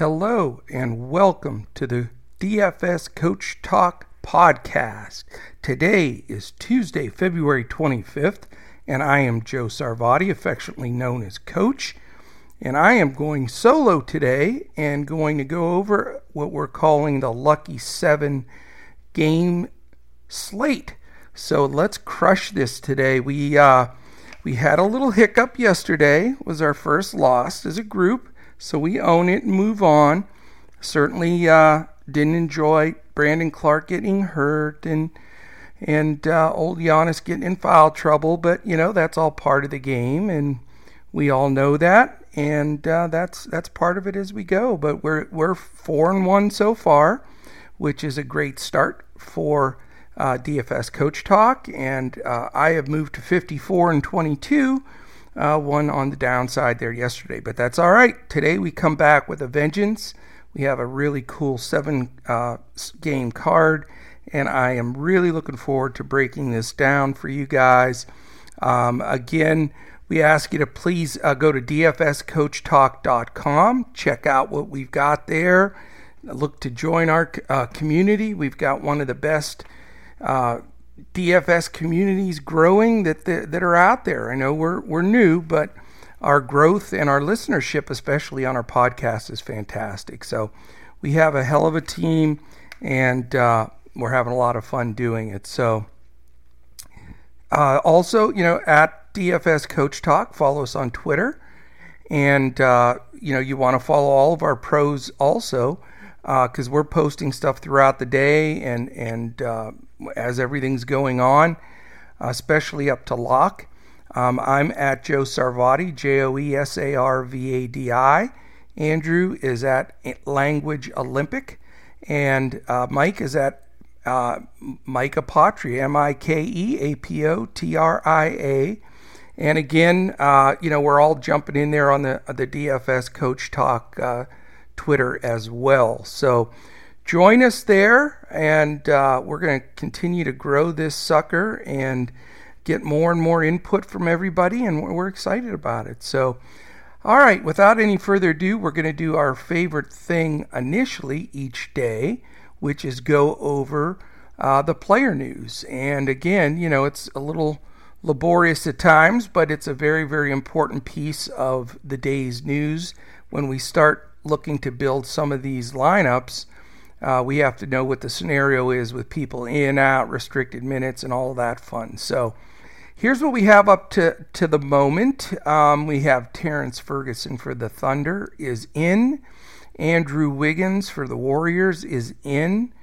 Hello, and welcome to the DFS Coach Talk podcast. Today is Tuesday, February 25th, and I am Joe Sarvadi, affectionately known as Coach. And I am going solo today and going to go over what we're calling the Lucky Seven game slate. So let's crush this today. We uh, we had a little hiccup yesterday. Was our first loss as a group so we own it and move on. Certainly uh, didn't enjoy Brandon Clarke getting hurt and and uh, old Giannis getting in foul trouble, but you know that's all part of the game, and we all know that, and uh, that's that's part of it as we go. But we're we're four and one so far, which is a great start for uh, DFS Coach Talk, and uh, I have moved to 54 and 22 uh, one on the downside there yesterday, but that's all right. Today we come back with a vengeance. We have a really cool seven uh, game card, and I am really looking forward to breaking this down for you guys. Um, again, we ask you to please uh, go to dfscoachtalk.com, check out what we've got there. Look to join our uh, community. We've got one of the best uh, DFS communities growing that that are out there. I know we're we're new, but our growth and our listenership, especially on our podcast, is fantastic. So we have a hell of a team, and uh, we're having a lot of fun doing it. So uh, also, you know, at DFS Coach Talk, follow us on Twitter, and uh, you know, you want to follow all of our pros also because uh, we're posting stuff throughout the day and and uh, as everything's going on, especially up to lock. Um, I'm at Joe Sarvadi, J O E S A R V A D I. Andrew is at Language Olympic, and uh, Mike is at uh, Mike Apotria, M I K E A P O T R I A. And again, uh, you know, we're all jumping in there on the the DFS Coach Talk uh, Twitter as well. So join us there, and uh, we're going to continue to grow this sucker and get more and more input from everybody, and we're excited about it. So, all right, without any further ado, we're going to do our favorite thing initially each day, which is go over uh, the player news. And again, you know, it's a little laborious at times, but it's a very, very important piece of the day's news when we start looking to build some of these lineups uh, we have to know what the scenario is with people in, out, restricted minutes, and all that fun. So here's what we have up to, to the moment. Um, we have Terrance Ferguson for the Thunder is in. Andrew Wiggins for the Warriors is in.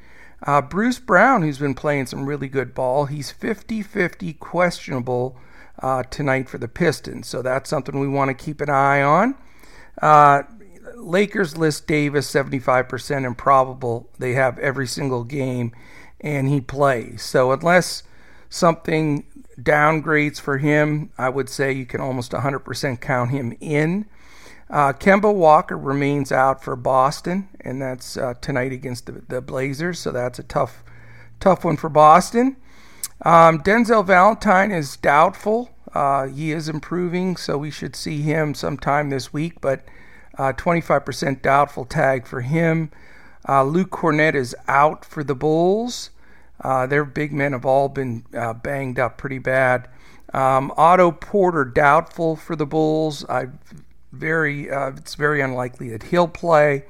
Uh, Bruce Brown, who's been playing some really good ball, he's 50 50 questionable uh, tonight for the Pistons. So that's something we want to keep an eye on. Uh, Lakers list Davis 75% improbable. They have every single game and he plays. So unless something downgrades for him, I would say you can almost 100% count him in. Uh, Kemba Walker remains out for Boston, and that's uh, tonight against the, the, Blazers. So that's a tough, tough one for Boston. Um, Denzel Valentine is doubtful. Uh, he is improving, so we should see him sometime this week. But uh, 25% doubtful tag for him. Uh, Luke Kornet is out for the Bulls. Uh, their big men have all been uh, banged up pretty bad. Um, Otto Porter doubtful for the Bulls. I very uh, it's very unlikely that he'll play.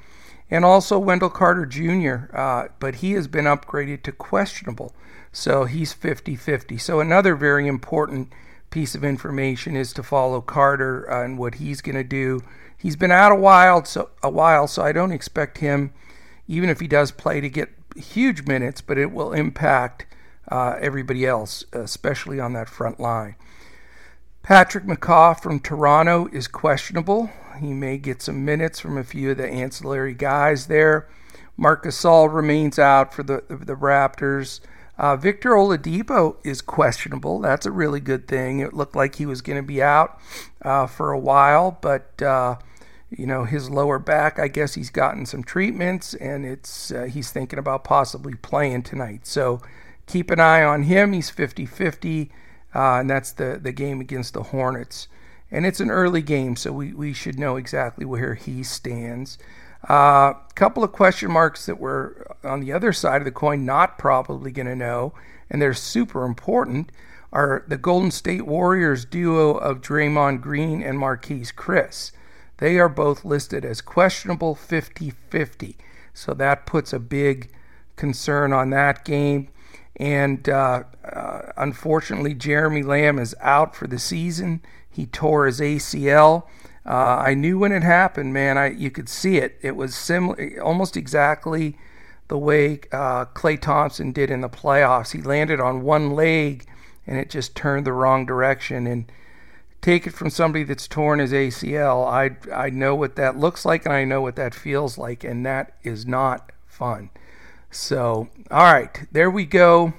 And also Wendell Carter Jr., uh, but he has been upgraded to questionable. So he's 50 50. So another very important piece of information is to follow Carter and what he's going to do he's been out a while, so a while, so I don't expect him, even if he does play, to get huge minutes. But it will impact uh, everybody else, especially on that front line. Patrick McCaw from Toronto is questionable. He may get some minutes from a few of the ancillary guys there. Marc Gasol remains out for the the Raptors. Uh, Victor Oladipo is questionable. That's a really good thing. It looked like he was going to be out uh, for a while, but uh, you know his lower back. I guess he's gotten some treatments, and it's uh, he's thinking about possibly playing tonight. So keep an eye on him. He's 50-50, uh, and that's the the game against the Hornets. And it's an early game, so we, we should know exactly where he stands. A uh, couple of question marks that we're on the other side of the coin not probably going to know, and they're super important, are the Golden State Warriors duo of Draymond Green and Marquese Chriss. They are both listed as questionable 50 50. So that puts a big concern on that game. And uh, uh, unfortunately, Jeremy Lamb is out for the season. He tore his ACL. Uh, I knew when it happened, man. I you could see it. It was similar, almost exactly the way uh, Klay Thompson did in the playoffs. He landed on one leg, and it just turned the wrong direction. And take it from somebody that's torn his ACL. I I know what that looks like, and I know what that feels like, and that is not fun. So, all right, there we go.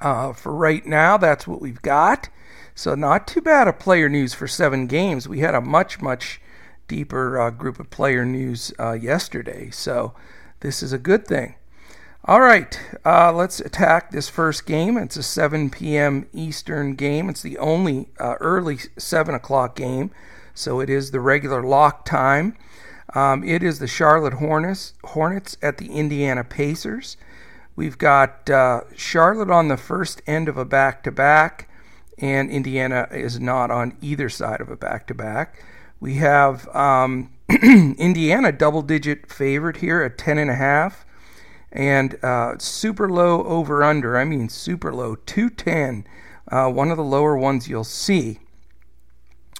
Uh, for right now, that's what we've got. So, not too bad of player news for seven games. We had a much, much deeper uh, group of player news uh, yesterday. So, this is a good thing. All right, uh, let's attack this first game. It's a 7 p.m. Eastern game. It's the only uh, early 7 o'clock game, so it is the regular lock time. Um, it is the Charlotte Hornets, Hornets at the Indiana Pacers. We've got uh, Charlotte on the first end of a back to back, and Indiana is not on either side of a back to back. We have um, Indiana double digit favorite here at 10.5, and uh, super low over under. I mean, super low, 210, uh, one of the lower ones you'll see.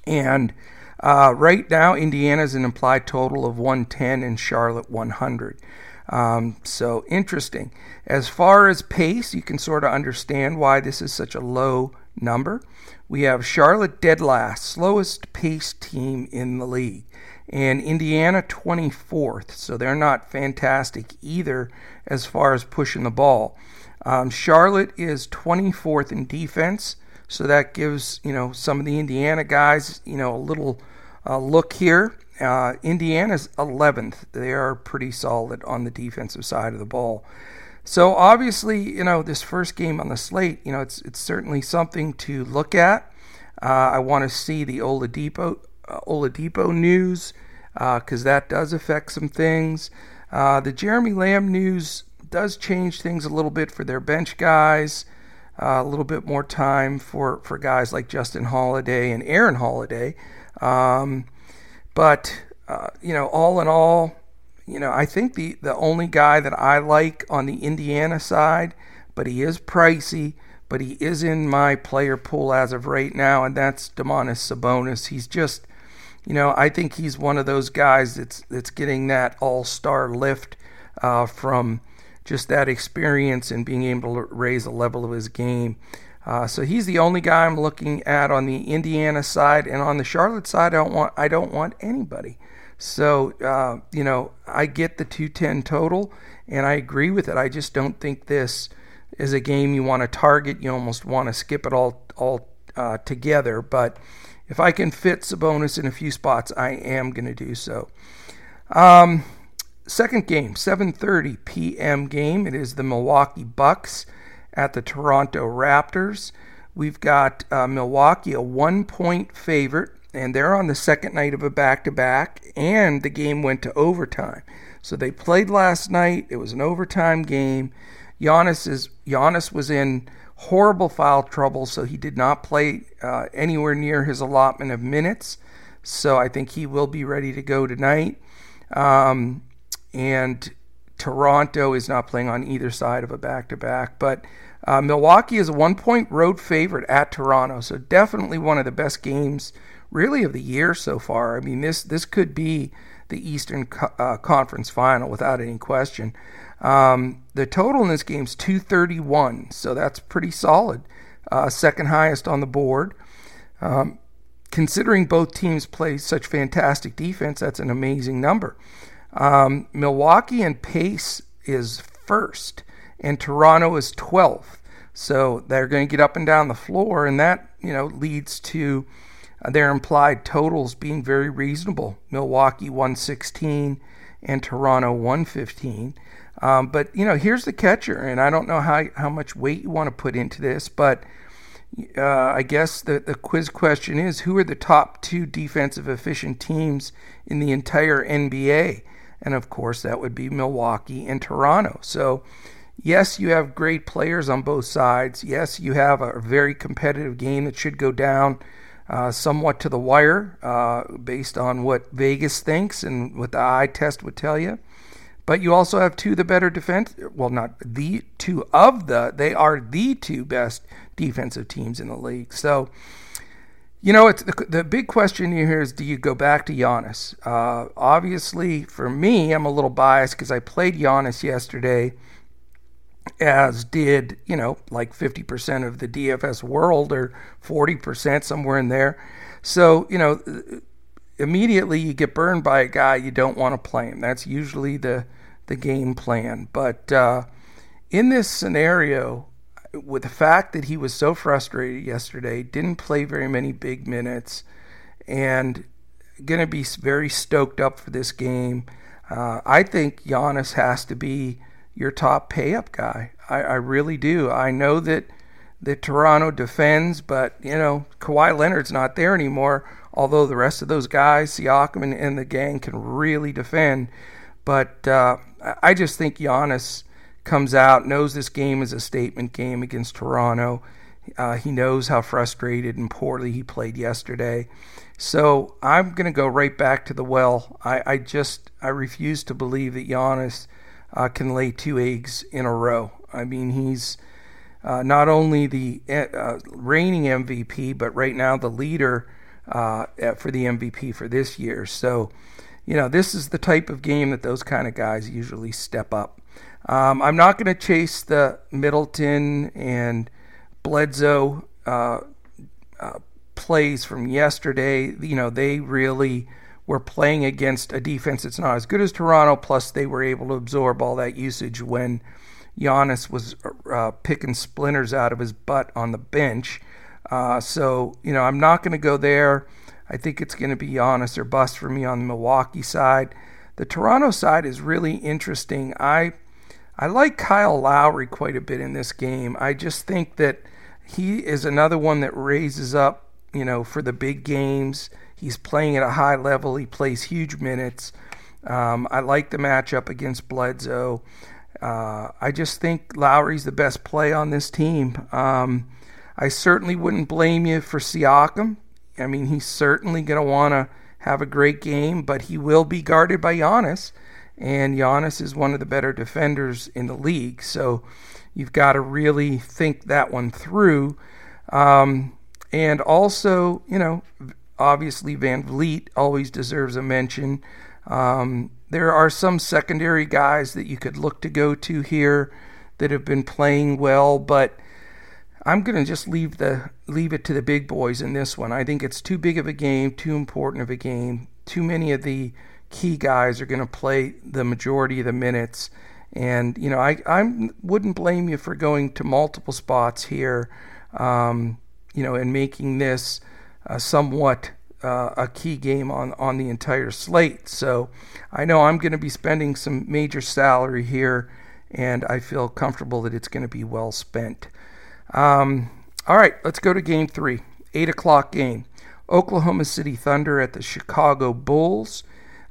And uh, right now, Indiana's an implied total of 110 and Charlotte 100. Um, so interesting. As far as pace, you can sort of understand why this is such a low number. We have Charlotte dead last, slowest pace team in the league, and Indiana 24th. So they're not fantastic either as far as pushing the ball. Um, Charlotte is 24th in defense, so that gives you know some of the Indiana guys you know a little uh, look here. Uh, Indiana's 11th. They are pretty solid on the defensive side of the ball. So obviously, you know, this first game on the slate, you know, it's it's certainly something to look at. Uh, I want to see the Oladipo Oladipo news because uh, that does affect some things. Uh, the Jeremy Lamb news does change things a little bit for their bench guys. Uh, a little bit more time for, for guys like Justin Holiday and Aaron Holiday. Um, but uh, you know, all in all, you know, I think the the only guy that I like on the Indiana side, but he is pricey, but he is in my player pool as of right now, and that's Domantas Sabonis. He's just, you know, I think he's one of those guys that's that's getting that all star lift uh, from just that experience and being able to raise the level of his game. Uh, so he's the only guy I'm looking at on the Indiana side, and on the Charlotte side, I don't want I don't want anybody. So uh, you know, I get the 210 total, and I agree with it. I just don't think this is a game you want to target. You almost want to skip it all all uh, together. But if I can fit Sabonis in a few spots, I am going to do so. Um, second game, 7:30 p.m. game. It is the Milwaukee Bucks at the Toronto Raptors. We've got uh, Milwaukee, a one point favorite, and they're on the second night of a back to back, and the game went to overtime. So they played last night. It was an overtime game. Giannis, is, Giannis was in horrible foul trouble, so he did not play uh, anywhere near his allotment of minutes. So I think he will be ready to go tonight. Um, and Toronto is not playing on either side of a back to back. But uh, Milwaukee is a one point road favorite at Toronto. So definitely one of the best games, really, of the year so far. I mean, this, this could be the Eastern uh, Conference final without any question. Um, the total in this game is 231, so that's pretty solid. Uh, second highest on the board. Um, considering both teams play such fantastic defense, that's an amazing number. Um, Milwaukee and pace is first, and Toronto is 12th. So they're going to get up and down the floor, and that you know leads to their implied totals being very reasonable. Milwaukee 116 and Toronto 115. Um, but you know, here's the catcher, and I don't know how how much weight you want to put into this, but uh, I guess the the quiz question is: Who are the top two defensive efficient teams in the entire NBA? And of course, that would be Milwaukee and Toronto. So, yes, you have great players on both sides. Yes, you have a very competitive game that should go down uh, somewhat to the wire uh, based on what Vegas thinks and what the eye test would tell you. But you also have two of the better defense. Well, not the two of the. They are the two best defensive teams in the league. So, you know, it's the, the big question here is: Do you go back to Giannis? Uh, obviously, for me, I'm a little biased because I played Giannis yesterday, as did you know like 50% of the DFS world or 40% somewhere in there. So you know, immediately you get burned by a guy you don't want to play him. That's usually the the game plan. But uh, in this scenario, with the fact that he was so frustrated yesterday, didn't play very many big minutes, and going to be very stoked up for this game, uh, I think Giannis has to be your top pay up guy. I, I really do. I know that that Toronto defends, but you know Kawhi Leonard's not there anymore. Although the rest of those guys, Siakam and, and the gang, can really defend. But uh, I just think Giannis comes out, knows this game is a statement game against Toronto. Uh, he knows how frustrated and poorly he played yesterday. So I'm going to go right back to the well. I, I, just I refuse to believe that Giannis uh, can lay two eggs in a row. I mean, he's uh, not only the uh, reigning MVP, but right now the leader uh, for the MVP for this year. So you know, this is the type of game that those kind of guys usually step up. Um, I'm not going to chase the Middleton and Bledsoe uh, uh, plays from yesterday. You know, they really were playing against a defense that's not as good as Toronto, plus they were able to absorb all that usage when Giannis was uh, picking splinters out of his butt on the bench. Uh, so, you know, I'm not going to go there. I think it's going to be Giannis or bust for me on the Milwaukee side. The Toronto side is really interesting. I I like Kyle Lowry quite a bit in this game. I just think that he is another one that raises up, you know, for the big games. He's playing at a high level. He plays huge minutes. Um, I like the matchup against Bledsoe. Uh, I just think Lowry's the best play on this team. Um, I certainly wouldn't blame you for Siakam. I mean, he's certainly going to want to have a great game, but he will be guarded by Giannis, and Giannis is one of the better defenders in the league. So you've got to really think that one through. Um, and also, you know, obviously VanVleet always deserves a mention. Um, there are some secondary guys that you could look to go to here that have been playing well, but I'm going to just leave the leave it to the big boys in this one. I think it's too big of a game, too important of a game. Too many of the key guys are going to play the majority of the minutes, and you know I I wouldn't blame you for going to multiple spots here, um, you know, and making this uh, somewhat uh, a key game on on the entire slate. So I know I'm going to be spending some major salary here, and I feel comfortable that it's going to be well spent. Um, all right, let's go to game three. Eight o'clock game. Oklahoma City Thunder at the Chicago Bulls.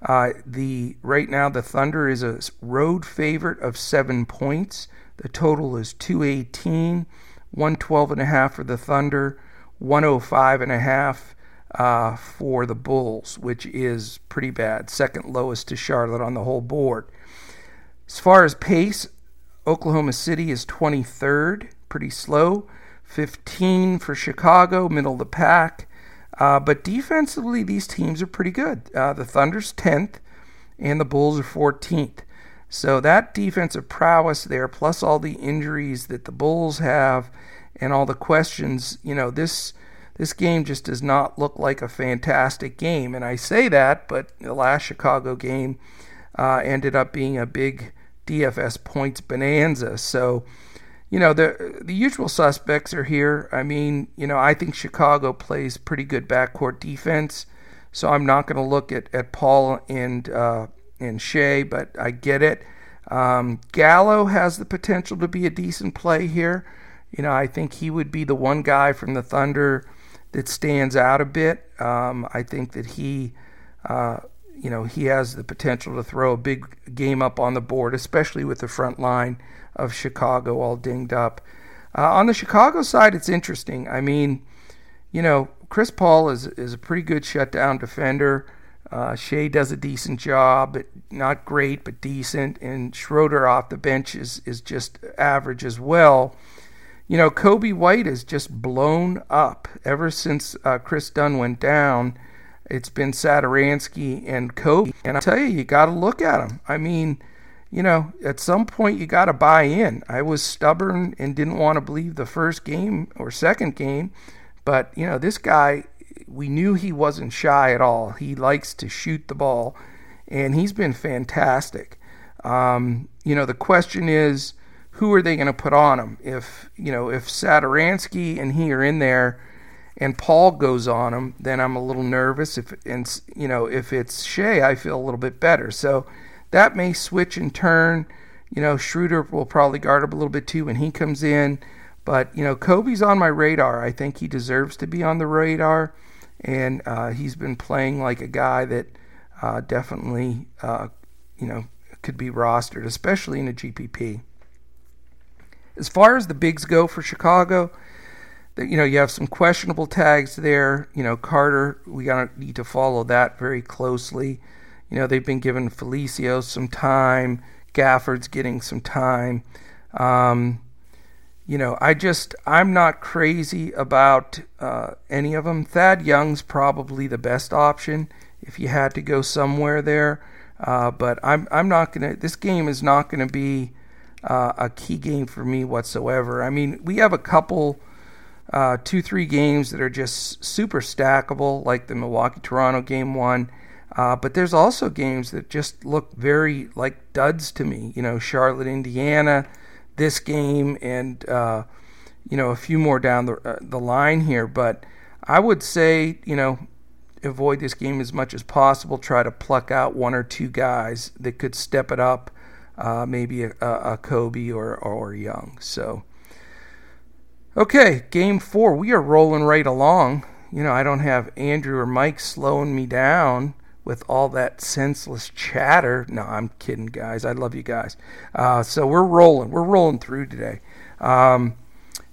Uh, the right now the Thunder is a road favorite of seven points. The total is 218, 112 and a half for the Thunder, 105 and a half uh, for the Bulls, which is pretty bad. Second lowest to Charlotte on the whole board. As far as pace, Oklahoma City is 23rd pretty slow. 15 for Chicago, middle of the pack. Uh, but defensively, these teams are pretty good. Uh, the Thunder's 10th, and the Bulls are 14th. So that defensive prowess there, plus all the injuries that the Bulls have, and all the questions, you know, this this game just does not look like a fantastic game. And I say that, but the last Chicago game uh, ended up being a big DFS points bonanza. So you know the the usual suspects are here. I mean, you know, I think Chicago plays pretty good backcourt defense, so I'm not going to look at, at Paul and uh, and Shai, but I get it. Um, Gallo has the potential to be a decent play here. You know, I think he would be the one guy from the Thunder that stands out a bit. Um, I think that he uh, you know, he has the potential to throw a big game up on the board, especially with the front line of Chicago all dinged up. Uh, on the Chicago side, it's interesting. I mean, you know, Chris Paul is is a pretty good shutdown defender. Uh, Shai does a decent job, but not great, but decent. And Schroeder off the bench is is just average as well. You know, Coby White has just blown up ever since uh, Kris Dunn went down. It's been Satoransky and Coby, and I tell you, you got to look at him. I mean, you know, at some point you got to buy in. I was stubborn and didn't want to believe the first game or second game, but you know, this guy, we knew he wasn't shy at all. He likes to shoot the ball, and he's been fantastic. Um, you know, the question is, who are they going to put on him? If you know, if Satoransky and he are in there, and Paul goes on him, then I'm a little nervous. If and you know, if it's Shai, I feel a little bit better. So that may switch and turn. You know, Schroeder will probably guard up a little bit too when he comes in. But, you know, Coby's on my radar. I think he deserves to be on the radar. And uh, he's been playing like a guy that uh, definitely, uh, you know, could be rostered, especially in a GPP. As far as the bigs go for Chicago, you know, you have some questionable tags there. You know, Carter, we gotta need to follow that very closely. You know, they've been giving Felicio some time. Gafford's getting some time. Um, you know, I just I'm not crazy about uh, any of them. Thad Young's probably the best option if you had to go somewhere there. Uh, but I'm I'm not gonna. This game is not gonna be uh, a key game for me whatsoever. I mean, we have a couple, uh, two three games that are just super stackable, like the Milwaukee Toronto game one. Uh, but there's also games that just look very like duds to me. You know, Charlotte, Indiana, this game, and uh, you know a few more down the uh, the line here. But I would say you know avoid this game as much as possible. Try to pluck out one or two guys that could step it up. Uh, maybe a, a, Coby or or Young. So. Okay, game four. We are rolling right along. You know, I don't have Andrew or Mike slowing me down with all that senseless chatter. No, I'm kidding, guys. I love you guys. Uh, so we're rolling. We're rolling through today. Um,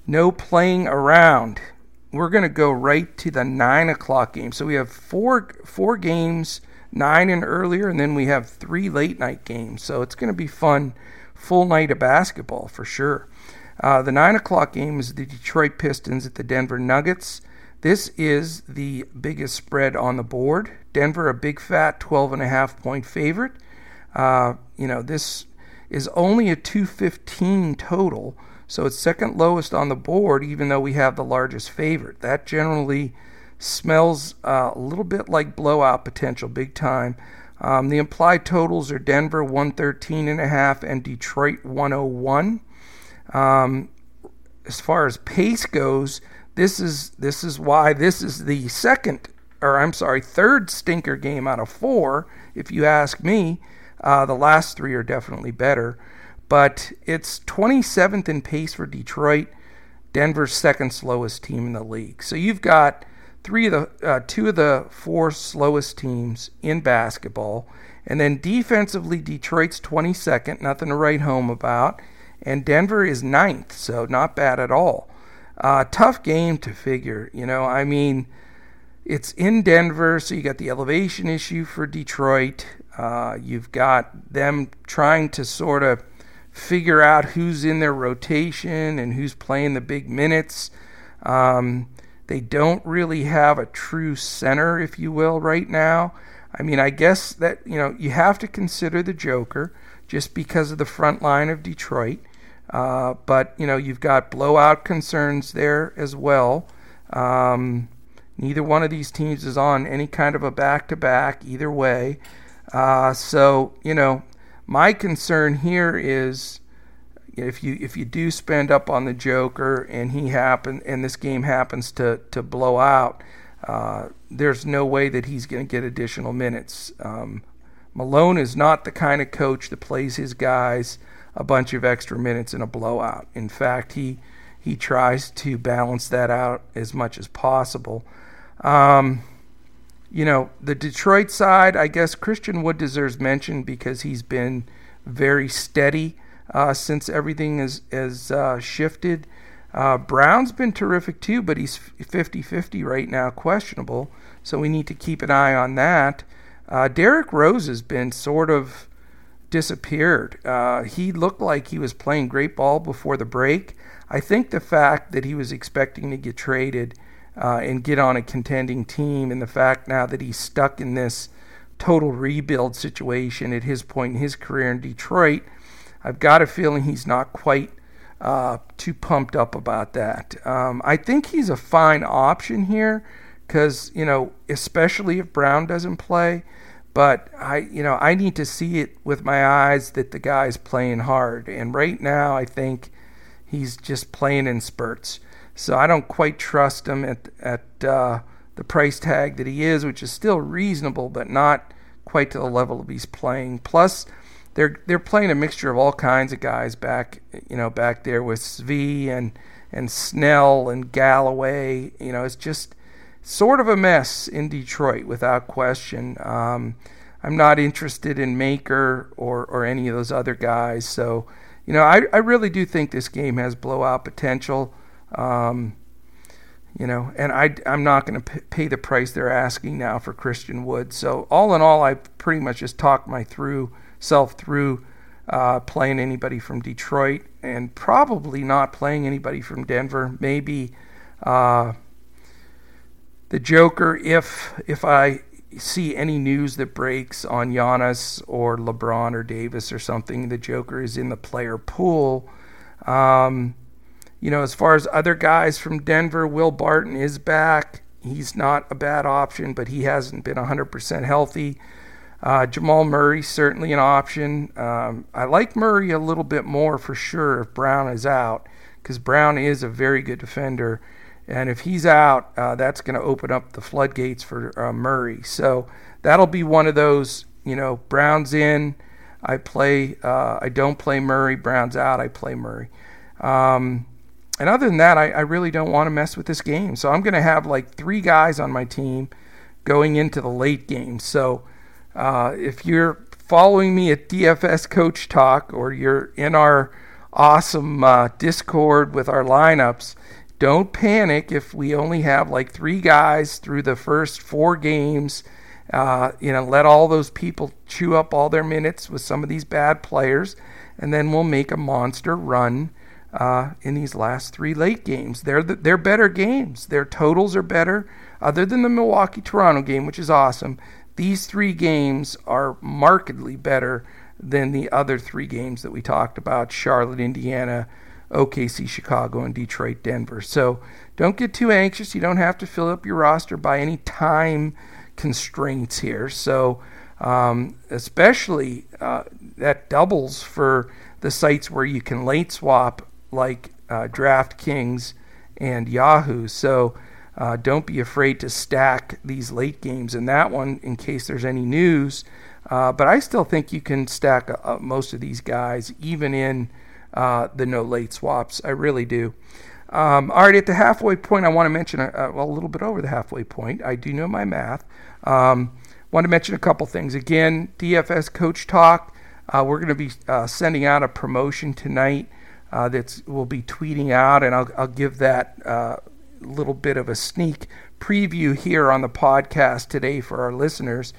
no playing around. We're going to go right to the nine o'clock game. So we have four four games, nine and earlier, and then we have three late night games. So it's going to be fun, full night of basketball for sure. Uh, the nine o'clock game is the Detroit Pistons at the Denver Nuggets. This is the biggest spread on the board. Denver, a big fat 12 and a half point favorite. Uh, you know, this is only a 215 total, so it's second lowest on the board, even though we have the largest favorite. That generally smells uh, a little bit like blowout potential, big time. Um, the implied totals are Denver 113 and a half and Detroit 101. Um, as far as pace goes, this is this is why this is the second, or I'm sorry, third stinker game out of four. If you ask me, uh, the last three are definitely better, but it's 27th in pace for Detroit. Denver's second slowest team in the league. So you've got three of the uh, two of the four slowest teams in basketball, and then defensively, Detroit's 22nd, nothing to write home about, and Denver is ninth, so not bad at all. Uh, tough game to figure. You know, I mean, it's in Denver, so you got the elevation issue for Detroit. Uh, you've got them trying to sort of figure out who's in their rotation and who's playing the big minutes. Um, they don't really have a true center, if you will, right now. I mean, I guess that, you know, you have to consider the Joker just because of the front line of Detroit. Uh, but you know you've got blowout concerns there as well. Um, neither one of these teams is on any kind of a back-to-back either way. Uh, so you know my concern here is if you if you do spend up on the Joker and he happen and this game happens to to blow out, uh, there's no way that he's going to get additional minutes. Um, Malone is not the kind of coach that plays his guys a bunch of extra minutes in a blowout. In fact, he he tries to balance that out as much as possible. Um, you know, the Detroit side, I guess Christian Wood deserves mention because he's been very steady uh, since everything is, is uh, shifted. Uh, Brown's been terrific too, but he's 50 50 right now, questionable. So we need to keep an eye on that. Uh, Derrick Rose has been sort of disappeared. Uh, he looked like he was playing great ball before the break. I think the fact that he was expecting to get traded uh, and get on a contending team, and the fact now that he's stuck in this total rebuild situation at his point in his career in Detroit, I've got a feeling he's not quite uh, too pumped up about that. Um, I think he's a fine option here because you know, especially if Brown doesn't play. But I, you know, I need to see it with my eyes that the guy's playing hard. And right now, I think he's just playing in spurts. So I don't quite trust him at at uh, the price tag that he is, which is still reasonable, but not quite to the level of he's playing. Plus, they're they're playing a mixture of all kinds of guys back you know back there with Svi and and Snell and Galloway. You know, it's just sort of a mess in Detroit without question. Um, I'm not interested in Maker or or any of those other guys. So, you know, I I really do think this game has blowout potential. Um, you know, and I, I'm not going to pay the price they're asking now for Christian Wood. So all in all, I pretty much just talked my through self through uh, playing anybody from Detroit and probably not playing anybody from Denver. Maybe uh, the Joker if if I see any news that breaks on Giannis or LeBron or Davis or something. The Joker is in the player pool. Um, you know, as far as other guys from Denver, Will Barton is back. He's not a bad option, but he hasn't been 100% healthy. Uh, Jamal Murray certainly an option. Um, I like Murray a little bit more for sure if Brown is out, because Brown is a very good defender, and if he's out, uh, that's going to open up the floodgates for uh, Murray. So that'll be one of those. You know, Brown's in, I play. Uh, I don't play Murray. Brown's out, I play Murray. Um, and other than that, I, I really don't want to mess with this game. So I'm going to have like three guys on my team going into the late game. So uh, if you're following me at DFS Coach Talk or you're in our awesome uh, Discord with our lineups, don't panic if we only have like three guys through the first four games. Uh, you know, let all those people chew up all their minutes with some of these bad players, and then we'll make a monster run uh, in these last three late games. They're the, they're better games. Their totals are better, other than the Milwaukee Toronto game, which is awesome. These three games are markedly better than the other three games that we talked about Charlotte, Indiana, OKC, Chicago, and Detroit, Denver. So don't get too anxious. You don't have to fill up your roster by any time constraints here. So, um, especially uh, that doubles for the sites where you can late swap, like uh, DraftKings and Yahoo. So, uh, don't be afraid to stack these late games in that one in case there's any news. Uh, but I still think you can stack uh, most of these guys, even in uh, the no late swaps. I really do. Um, all right, at the halfway point, I want to mention a, uh, a, little bit over the halfway point. I do know my math. Um, want to mention a couple things. Again, DFS Coach Talk. Uh, we're going to be sending out a promotion tonight that we'll be tweeting out, and I'll, I'll give that little bit of a sneak preview here on the podcast today for our listeners.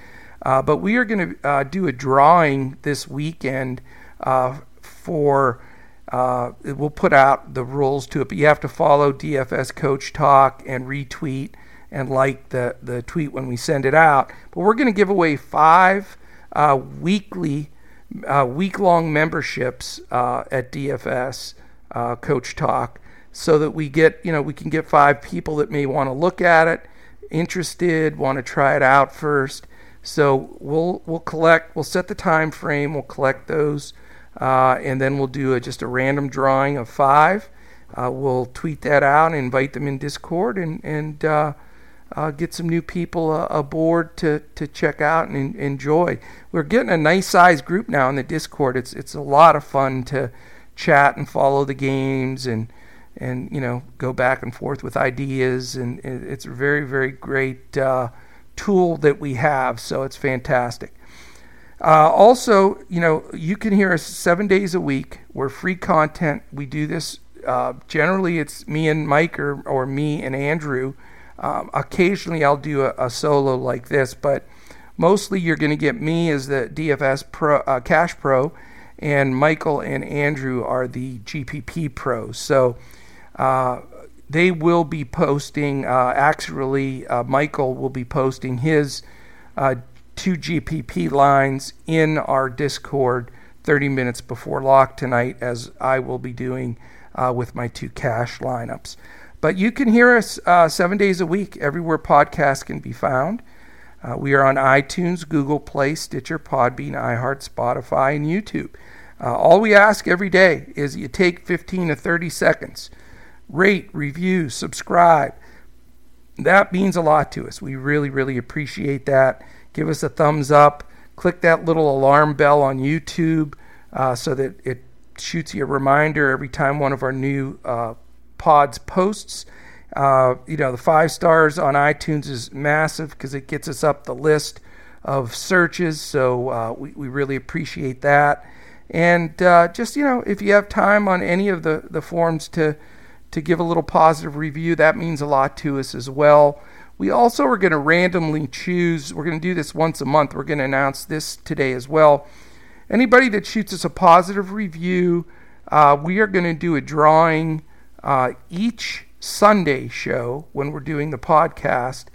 Uh, but we are going to uh, do a drawing this weekend uh, for. Uh, we'll put out the rules to it, but you have to follow DFS Coach Talk and retweet and like the, the tweet when we send it out. But we're going to give away five uh, weekly, uh, week long memberships at DFS Coach Talk so that we get, you know, we can get five people that may want to look at it, interested, want to try it out first. So we'll we'll collect, we'll set the time frame, we'll collect those, uh, and then we'll do a, just a random drawing of five. Uh, we'll tweet that out and invite them in Discord and and uh, uh get some new people uh, aboard to to check out and enjoy. We're getting a nice sized group now in the Discord. It's it's a lot of fun to chat and follow the games and and you know go back and forth with ideas and it's a very very great uh, tool that we have. So it's fantastic. Uh, also, you know, you can hear us seven days a week. We're free content. We do this. Uh, generally, it's me and Mike or, or me and Andrew. Um, occasionally, I'll do a, a, solo like this, but mostly you're going to get me as the DFS Pro, uh, Cash Pro, and Michael and Andrew are the GPP pros. So uh, they will be posting, uh, actually, uh, Michael will be posting his two GPP lines in our Discord 30 minutes before lock tonight, as I will be doing uh, with my two cash lineups. But you can hear us uh, seven days a week everywhere podcasts can be found. Uh, we are on iTunes, Google Play, Stitcher, Podbean, iHeart, Spotify, and YouTube. Uh, all we ask every day is you take 15 to 30 seconds, rate, review, subscribe. That means a lot to us. We really, really appreciate that give us a thumbs up. Click that little alarm bell on YouTube uh, so that it shoots you a reminder every time one of our new uh, pods posts. Uh, you know, the five stars on iTunes is massive because it gets us up the list of searches. So uh, we, we really appreciate that. And uh, just, you know, if you have time on any of the, the forums to, to give a little positive review, that means a lot to us as well. We also are going to randomly choose, we're going to do this once a month. We're going to announce this today as well. Anybody that shoots us a positive review, uh, we are going to do a drawing uh, each Sunday show when we're doing the podcast.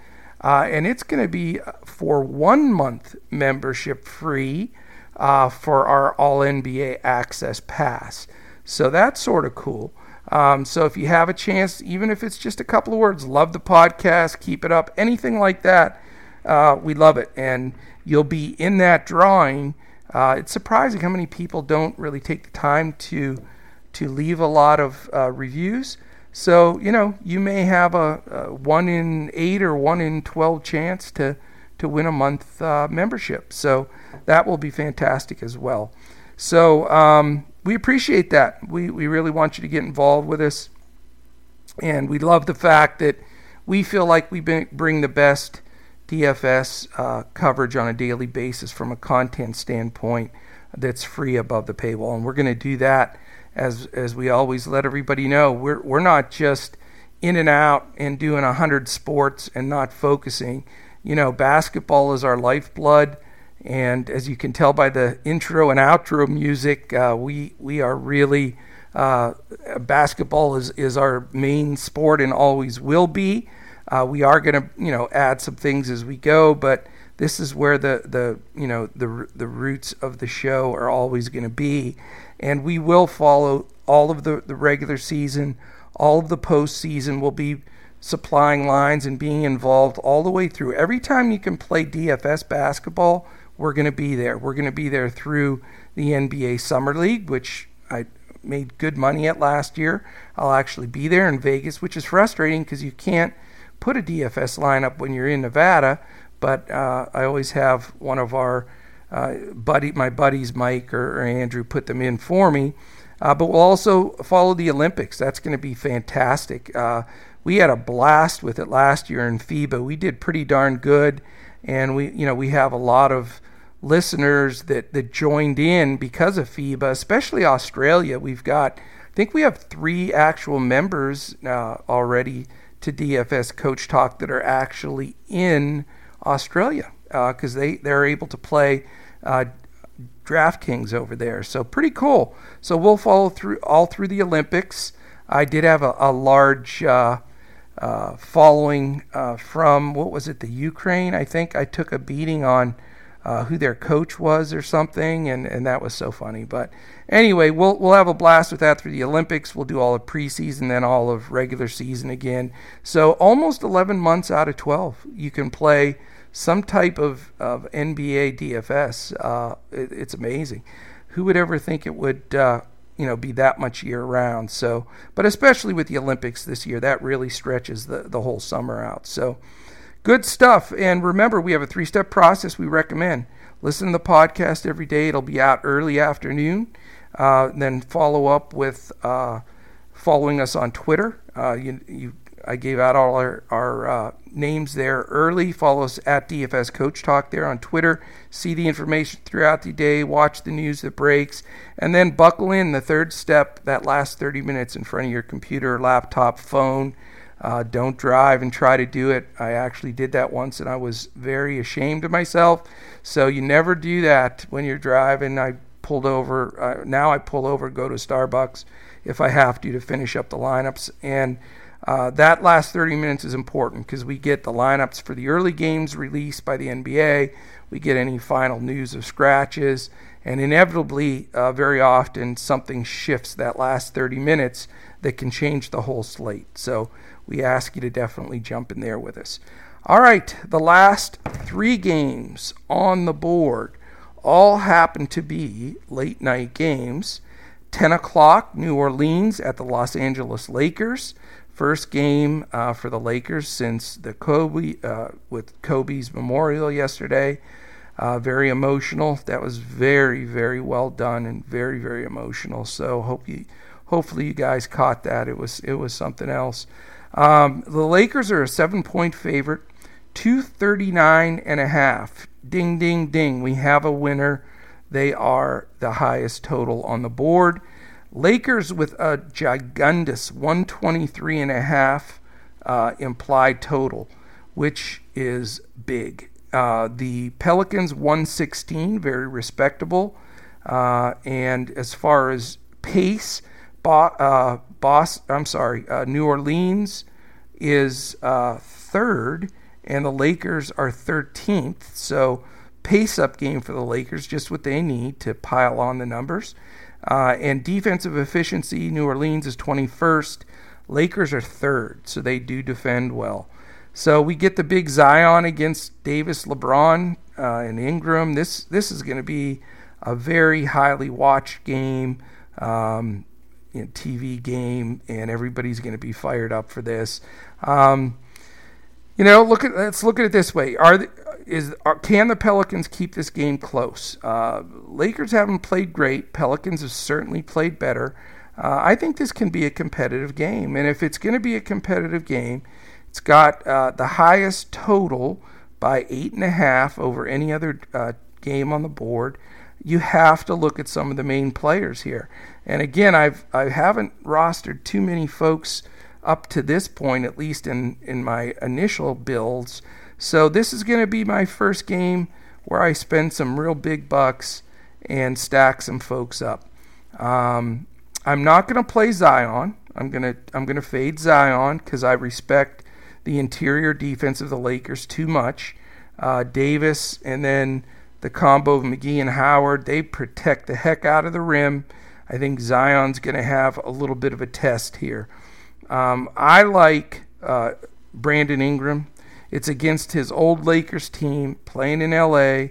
Uh, and it's going to be for one month membership free uh, for our All NBA Access Pass. So that's sort of cool. Um, so if you have a chance, even if it's just a couple of words, love the podcast, keep it up, anything like that, uh, we love it. And you'll be in that drawing. Uh, it's surprising how many people don't really take the time to to leave a lot of uh, reviews. So you know you may have a, a, one in eight or one in twelve chance to to win a month uh, membership. So that will be fantastic as well. So um, we appreciate that. We, we really want you to get involved with us. And we love the fact that we feel like we bring the best DFS uh, coverage on a daily basis from a content standpoint that's free above the paywall. And we're going to do that as, as we always let everybody know. We're, we're not just in and out and doing 100 sports and not focusing. You know, basketball is our lifeblood. And as you can tell by the intro and outro music, uh, we we are really uh, basketball is is our main sport and always will be. Uh, we are going to you know add some things as we go, but this is where the the you know the the roots of the show are always going to be, and we will follow all of the the regular season, all of the postseason. will be supplying lines and being involved all the way through. Every time you can play DFS basketball we're going to be there. We're going to be there through the NBA Summer League, which I made good money at last year. I'll actually be there in Vegas, which is frustrating because you can't put a DFS lineup when you're in Nevada. But uh, I always have one of our uh, buddy, my buddies, Mike or, or, Andrew, put them in for me. Uh, but we'll also follow the Olympics. That's going to be fantastic. Uh, we had a blast with it last year in FIBA. We did pretty darn good, and we, you know, we have a lot of listeners that, that joined in because of FIBA, especially Australia. We've got, I think we have three actual members uh, already to DFS Coach Talk that are actually in Australia because uh, they, they're able to play uh, DraftKings over there. So pretty cool. So we'll follow through all through the Olympics. I did have a, a large uh, uh, following uh, from, what was it, the Ukraine? I think I took a beating on uh, who their coach was or something, and, and that was so funny. But anyway, we'll we'll have a blast with that through the Olympics. We'll do all of preseason, then all of regular season again. So almost 11 months out of 12, you can play some type of, of NBA DFS. Uh, it, it's amazing. Who would ever think it would? Uh, you know, be that much year round. So, but especially with the Olympics this year, that really stretches the, the whole summer out. So, Good stuff. And remember, we have a three step process we recommend. Listen to the podcast every day, it'll be out early afternoon. Uh, then follow up with uh, following us on Twitter. Uh, you, you I gave out all our, our uh, names there early. Follow us at DFS Coach Talk there on Twitter. See the information throughout the day. Watch the news that breaks. And then buckle in the third step, that last 30 minutes in front of your computer, laptop, phone. Uh, don't drive and try to do it. I actually did that once and I was very ashamed of myself. So you never do that when you're driving. I pulled over. Uh, now I pull over, go to Starbucks if I have to to finish up the lineups. And uh, that last 30 minutes is important because we get the lineups for the early games released by the NBA. We get any final news of scratches. And inevitably, uh, very often, something shifts that last 30 minutes that can change the whole slate. So we ask you to definitely jump in there with us. All right, the last three games on the board all happen to be late night games. 10 o'clock, New Orleans at the Los Angeles Lakers. First game uh, for the Lakers since the Kobe uh, with Kobe's memorial yesterday. Uh, very emotional. That was very, very well done and very, very emotional. So hope you, hopefully you guys caught that. It was it was something else. Um, the Lakers are a seven point favorite, 239 and a half. Ding, ding, ding. We have a winner. They are the highest total on the board. Lakers with a gigundous 123 and a half uh, implied total, which is big. Uh, the Pelicans 116, very respectable. Uh, and as far as pace, bo- uh, boss, I'm sorry, uh, New Orleans is uh, third, and the Lakers are 13th. So pace up game for the Lakers, just what they need to pile on the numbers. Uh, and defensive efficiency, New Orleans is 21st. Lakers are third, so they do defend well. So we get the big Zion against Davis, LeBron, uh, and Ingram. This this is going to be a very highly watched game. Um, you know, TV game, and everybody's going to be fired up for this. Um, you know, look at let's look at it this way: Are is are, can the Pelicans keep this game close? Uh, Lakers haven't played great. Pelicans have certainly played better. Uh, I think this can be a competitive game, and if it's going to be a competitive game, it's got uh, the highest total by eight and a half over any other uh, game on the board you have to look at some of the main players here. And again, I've I haven't rostered too many folks up to this point, at least in in my initial builds. So this is going to be my first game where I spend some real big bucks and stack some folks up. Um, I'm not going to play Zion. I'm gonna I'm gonna fade Zion because I respect the interior defense of the Lakers too much. Uh, Davis and then the combo of McGee and Howard. They protect the heck out of the rim. I think Zion's going to have a little bit of a test here. Um, I like uh, Brandon Ingram. It's against his old Lakers team playing in LA.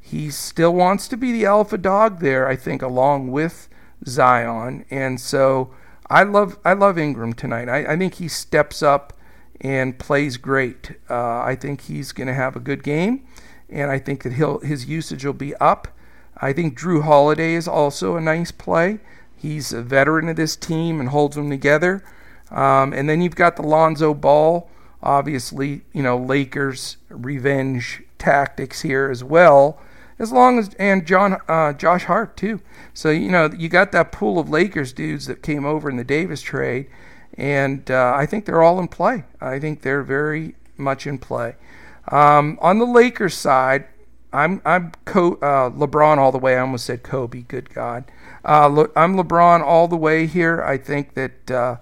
He still wants to be the alpha dog there, I think, along with Zion. And so I love I love Ingram tonight. I, I think he steps up and plays great. Uh, I think he's going to have a good game and I think that he'll his usage will be up. I think Jrue Holiday is also a nice play. He's a veteran of this team and holds them together. Um, and then you've got the Lonzo Ball, obviously, you know, Lakers revenge tactics here as well. As long as and John uh, Josh Hart too. So you know you got that pool of Lakers dudes that came over in the Davis trade, and uh, I think they're all in play. I think they're very much in play. Um, on the Lakers side, I'm I'm Co- uh, LeBron all the way. I almost said Kobe. Good God, uh, Le- I'm LeBron all the way here. I think that uh,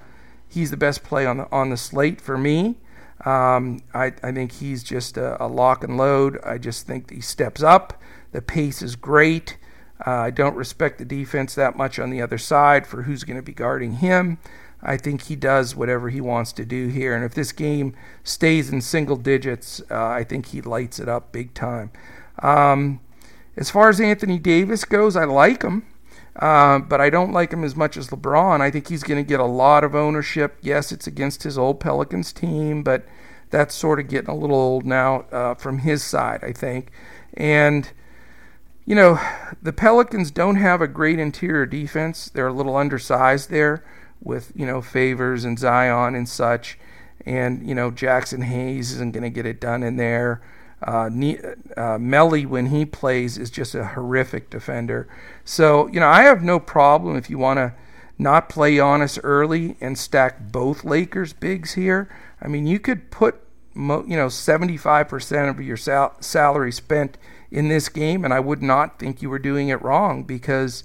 he's the best play on the on the slate for me. Um, I I think he's just a, a, lock and load. I just think he steps up. The pace is great. Uh, I don't respect the defense that much on the other side for who's going to be guarding him. I think he does whatever he wants to do here. And if this game stays in single digits, uh, I think he lights it up big time. Um, as far as Anthony Davis goes, I like him, uh, but I don't like him as much as LeBron. I think he's going to get a lot of ownership. Yes, it's against his old Pelicans team, but that's sort of getting a little old now uh, from his side, I think. And you know, the Pelicans don't have a great interior defense. They're a little undersized there with you know Favors and Zion and such. and you know Jaxson Hayes isn't going to get it done in there. Uh, uh, Melli, when he plays, is just a horrific defender. So you know I have no problem if you want to not play Giannis early and stack both Lakers bigs here. I mean you could put mo- you know 75% of your sal- salary spent in this game, and I would not think you were doing it wrong because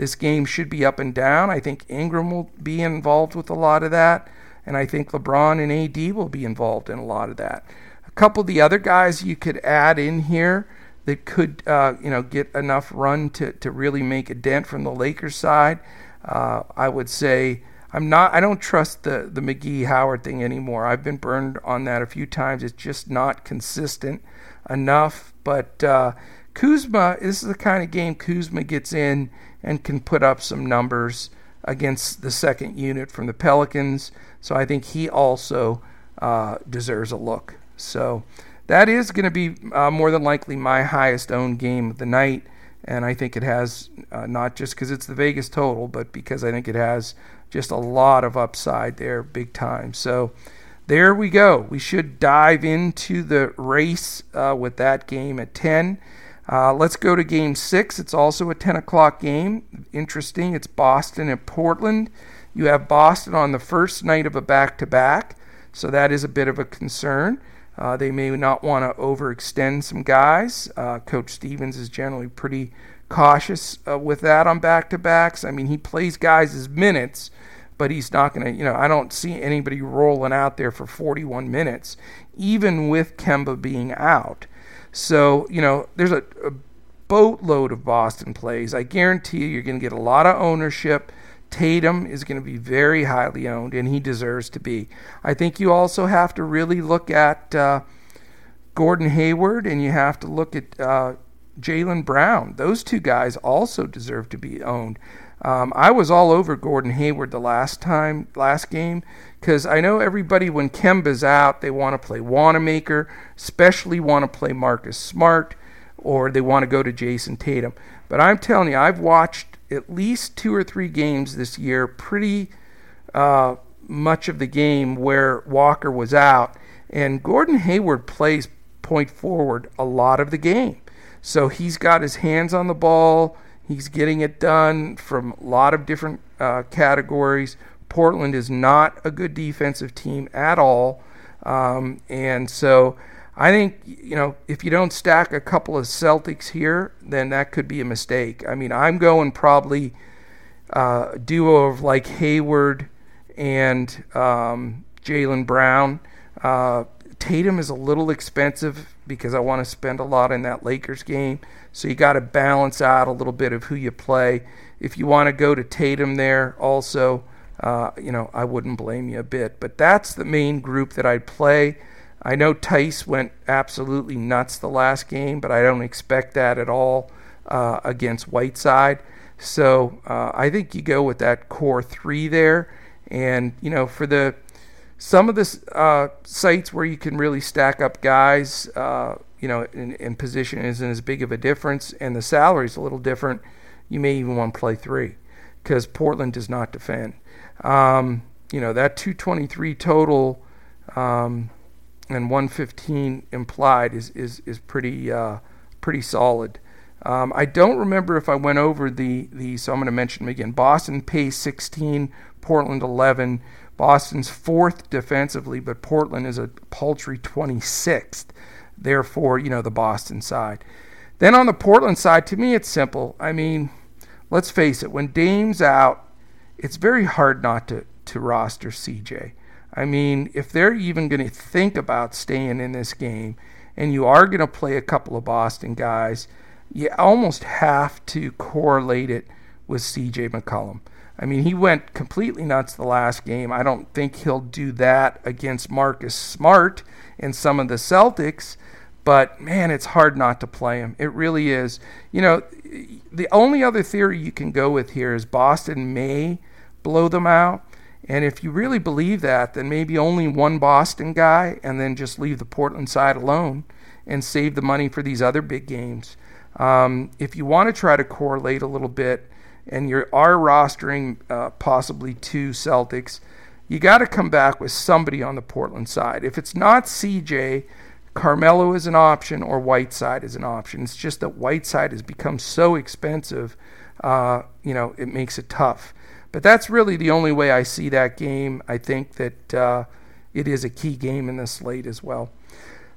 this game should be up and down. I think Ingram will be involved with a lot of that, and I think LeBron and AD will be involved in a lot of that. A couple of the other guys you could add in here that could, uh, you know, get enough run to, to really make a dent from the Lakers side. Uh, I would say I'm not. I don't trust the the McGee Howard thing anymore. I've been burned on that a few times. It's just not consistent enough. But uh, Kuzma, this is the kind of game Kuzma gets in and can put up some numbers against the second unit from the Pelicans. So I think he also uh, deserves a look. So that is going to be uh, more than likely my highest owned game of the night. And I think it has uh, not just because it's the Vegas total, but because I think it has just a lot of upside there, big time. So there we go. We should dive into the race uh, with that game at 10. Uh, let's go to game six. It's also a 10 o'clock game. Interesting. It's Boston and Portland. You have Boston on the first night of a back to back, so that is a bit of a concern. Uh, they may not want to overextend some guys. Uh, Coach Stevens is generally pretty cautious uh, with that on back to backs. I mean, he plays guys as minutes, but he's not going to, you know, I don't see anybody rolling out there for 41 minutes, even with Kemba being out. So, you know, there's a, a boatload of Boston plays. I guarantee you, you're going to get a lot of ownership. Tatum is going to be very highly owned, and he deserves to be. I think you also have to really look at uh, Gordon Hayward, and you have to look at uh, Jaylen Brown. Those two guys also deserve to be owned. Um, I was all over Gordon Hayward the last time, last game, because I know everybody when Kemba's out, they want to play Wanamaker, especially want to play Marcus Smart, or they want to go to Jayson Tatum. But I'm telling you, I've watched at least two or three games this year, pretty uh, much of the game where Walker was out, and Gordon Hayward plays point forward a lot of the game. So he's got his hands on the ball. He's getting it done from a lot of different uh, categories. Portland is not a good defensive team at all. Um, and so I think, you know, if you don't stack a couple of Celtics here, then that could be a mistake. I mean, I'm going probably uh, duo of like Hayward and um, Jaylen Brown. Uh, Tatum is a little expensive because I want to spend a lot in that Lakers game. So you got to balance out a little bit of who you play. If you want to go to Tatum there also, uh, you know, I wouldn't blame you a bit. But that's the main group that I'd play. I know Theis went absolutely nuts the last game, but I don't expect that at all uh, against Whiteside. So uh, I think you go with that core three there. And, you know, for the some of the uh, sites where you can really stack up guys, uh, you know, in, in position isn't as big of a difference, and the salary is a little different. You may even want to play three because Portland does not defend. Um, you know, that 223 total um, and 115 implied is is is pretty uh, pretty solid. Um, I don't remember if I went over the the so I'm going to mention them again. Boston pays 16, Portland 11. Boston's fourth defensively, but Portland is a paltry 26th. Therefore, you know the Boston side. Then on the Portland side, to me, it's simple. I mean, let's face it. When Dame's out, it's very hard not to, to roster CJ. I mean, if they're even going to think about staying in this game and you are going to play a couple of Boston guys, you almost have to correlate it with CJ McCollum. I mean, he went completely nuts the last game. I don't think he'll do that against Marcus Smart and some of the Celtics, but man, it's hard not to play him. It really is. You know, the only other theory you can go with here is Boston may blow them out. And if you really believe that, then maybe only one Boston guy and then just leave the Portland side alone and save the money for these other big games. Um, if you want to try to correlate a little bit and you are rostering uh, possibly two Celtics, you got to come back with somebody on the Portland side. If it's not CJ, Carmelo is an option or Whiteside is an option. It's just that Whiteside has become so expensive, uh, you know, it makes it tough. But that's really the only way I see that game. I think that uh, it is a key game in the slate as well.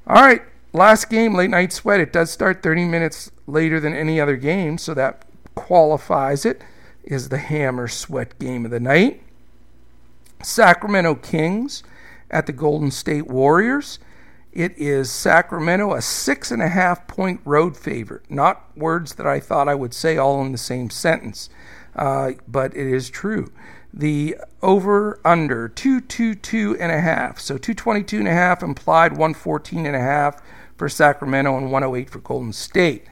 All right, last game, late night sweat. It does start 30 minutes later than any other game, so that qualifies it. Is the hammer sweat game of the night. Sacramento Kings at the Golden State Warriors. It is Sacramento, a six and a half point road favorite. Not words that I thought I would say all in the same sentence, uh, but it is true. The over under 222 and a half. So 222 and a half implied 114 and a half for Sacramento and 108 for Golden State.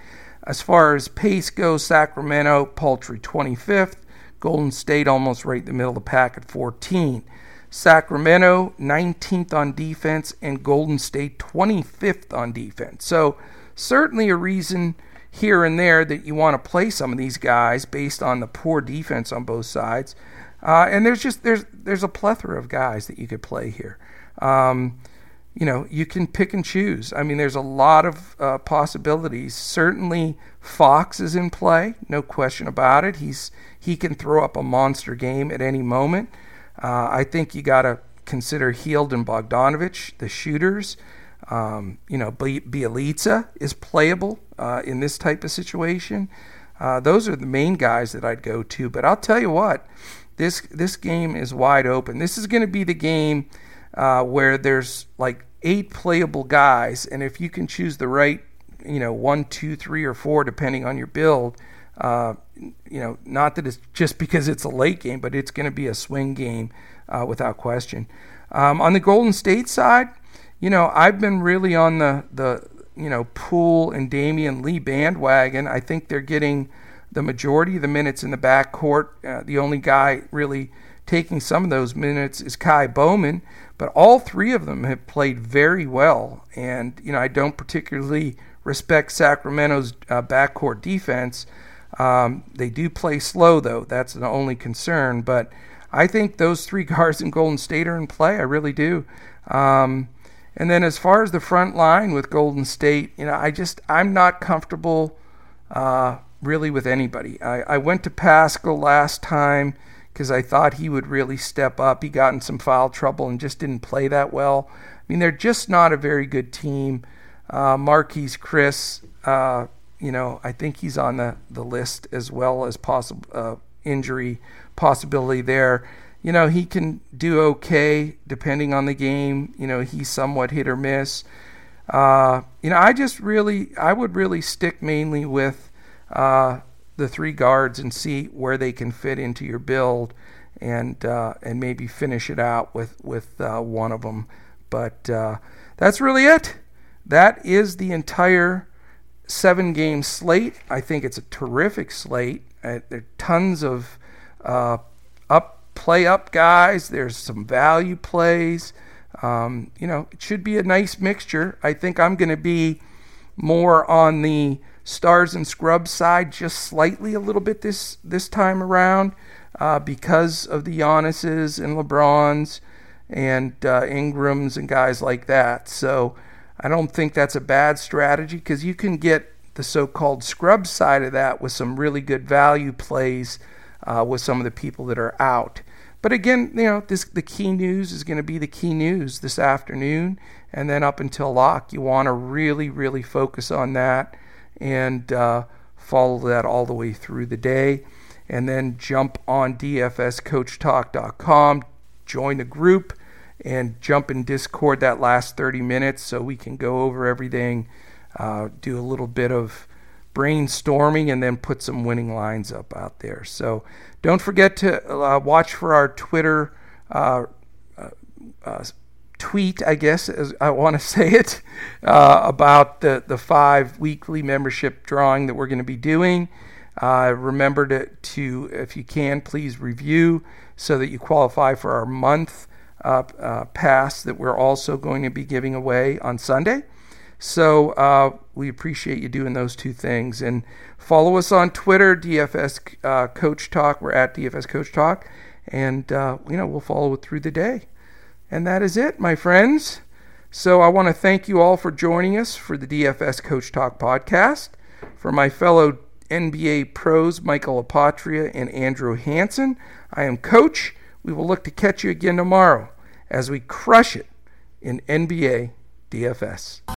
As far as pace goes, Sacramento paltry 25th, Golden State almost right in the middle of the pack at 14. Sacramento 19th on defense, and Golden State 25th on defense. So, certainly a reason here and there that you want to play some of these guys based on the poor defense on both sides. Uh, and there's just there's there's a plethora of guys that you could play here. Um, you know, you can pick and choose. I mean, there's a lot of uh, possibilities. Certainly, Fox is in play, no question about it. He's he can throw up a monster game at any moment. Uh, I think you got to consider Hield and Bogdanovich, the shooters. Um, you know, Bjelica is playable uh, in this type of situation. Uh, those are the main guys that I'd go to. But I'll tell you what, this this game is wide open. This is going to be the game uh, where there's like eight playable guys, and if you can choose the right, you know, one, two, three, or four, depending on your build, uh, you know, not that it's just because it's a late game, but it's going to be a swing game uh, without question. Um, on the Golden State side, you know, I've been really on the the you know Poole and Damion Lee bandwagon. I think they're getting the majority of the minutes in the backcourt. Uh, the only guy really taking some of those minutes is Ky Bowman, but all three of them have played very well. And you know, I don't particularly respect Sacramento's uh, backcourt defense. Um, they do play slow, though. That's the only concern. But I think those three guards in Golden State are in play. I really do. Um, and then as far as the front line with Golden State, you know, I just I'm not comfortable uh, really with anybody. I, I went to Paschall last time because I thought he would really step up. He got in some foul trouble and just didn't play that well. I mean, they're just not a very good team. Uh, Marquese Chriss, uh, you know, I think he's on the, the list as well as possible uh, injury possibility there. You know, he can do okay depending on the game. You know, he's somewhat hit or miss. Uh, you know, I just really, I would really stick mainly with uh, the three guards and see where they can fit into your build, and uh, and maybe finish it out with with uh, one of them. But uh, that's really it. That is the entire seven game slate. I think it's a terrific slate. Uh, there are tons of uh, up play up guys. There's some value plays. Um, you know, it should be a nice mixture. I think I'm going to be more on the stars and scrubs side, just slightly a little bit this this time around, uh, because of the Giannis's and LeBrons and uh, Ingrams and guys like that. So I don't think that's a bad strategy because you can get the so called scrub side of that with some really good value plays uh, with some of the people that are out. But again, you know, this the key news is going to be the key news this afternoon, and then up until lock, you want to really, really focus on that and uh, follow that all the way through the day, and then jump on DFSCoachTalk.com, join the group, and jump in Discord that last 30 minutes so we can go over everything, uh, do a little bit of brainstorming, and then put some winning lines up out there. So don't forget to uh, watch for our Twitter uh, uh, uh tweet, I guess, as I want to say it, uh, about the, the five weekly membership drawing that we're going to be doing. remember to, to, if you can, please review so that you qualify for our month uh, uh, pass that we're also going to be giving away on Sunday. So uh, we appreciate you doing those two things. And follow us on Twitter, DFS uh, Coach Talk. We're at DFS Coach Talk. and uh, you know we'll follow it through the day. And that is it, my friends. So I want to thank you all for joining us for the DFS Coach Talk podcast. For my fellow NBA pros, Michael Apotria and Andrew Hanson, I am Coach. We will look to catch you again tomorrow as we crush it in NBA DFS.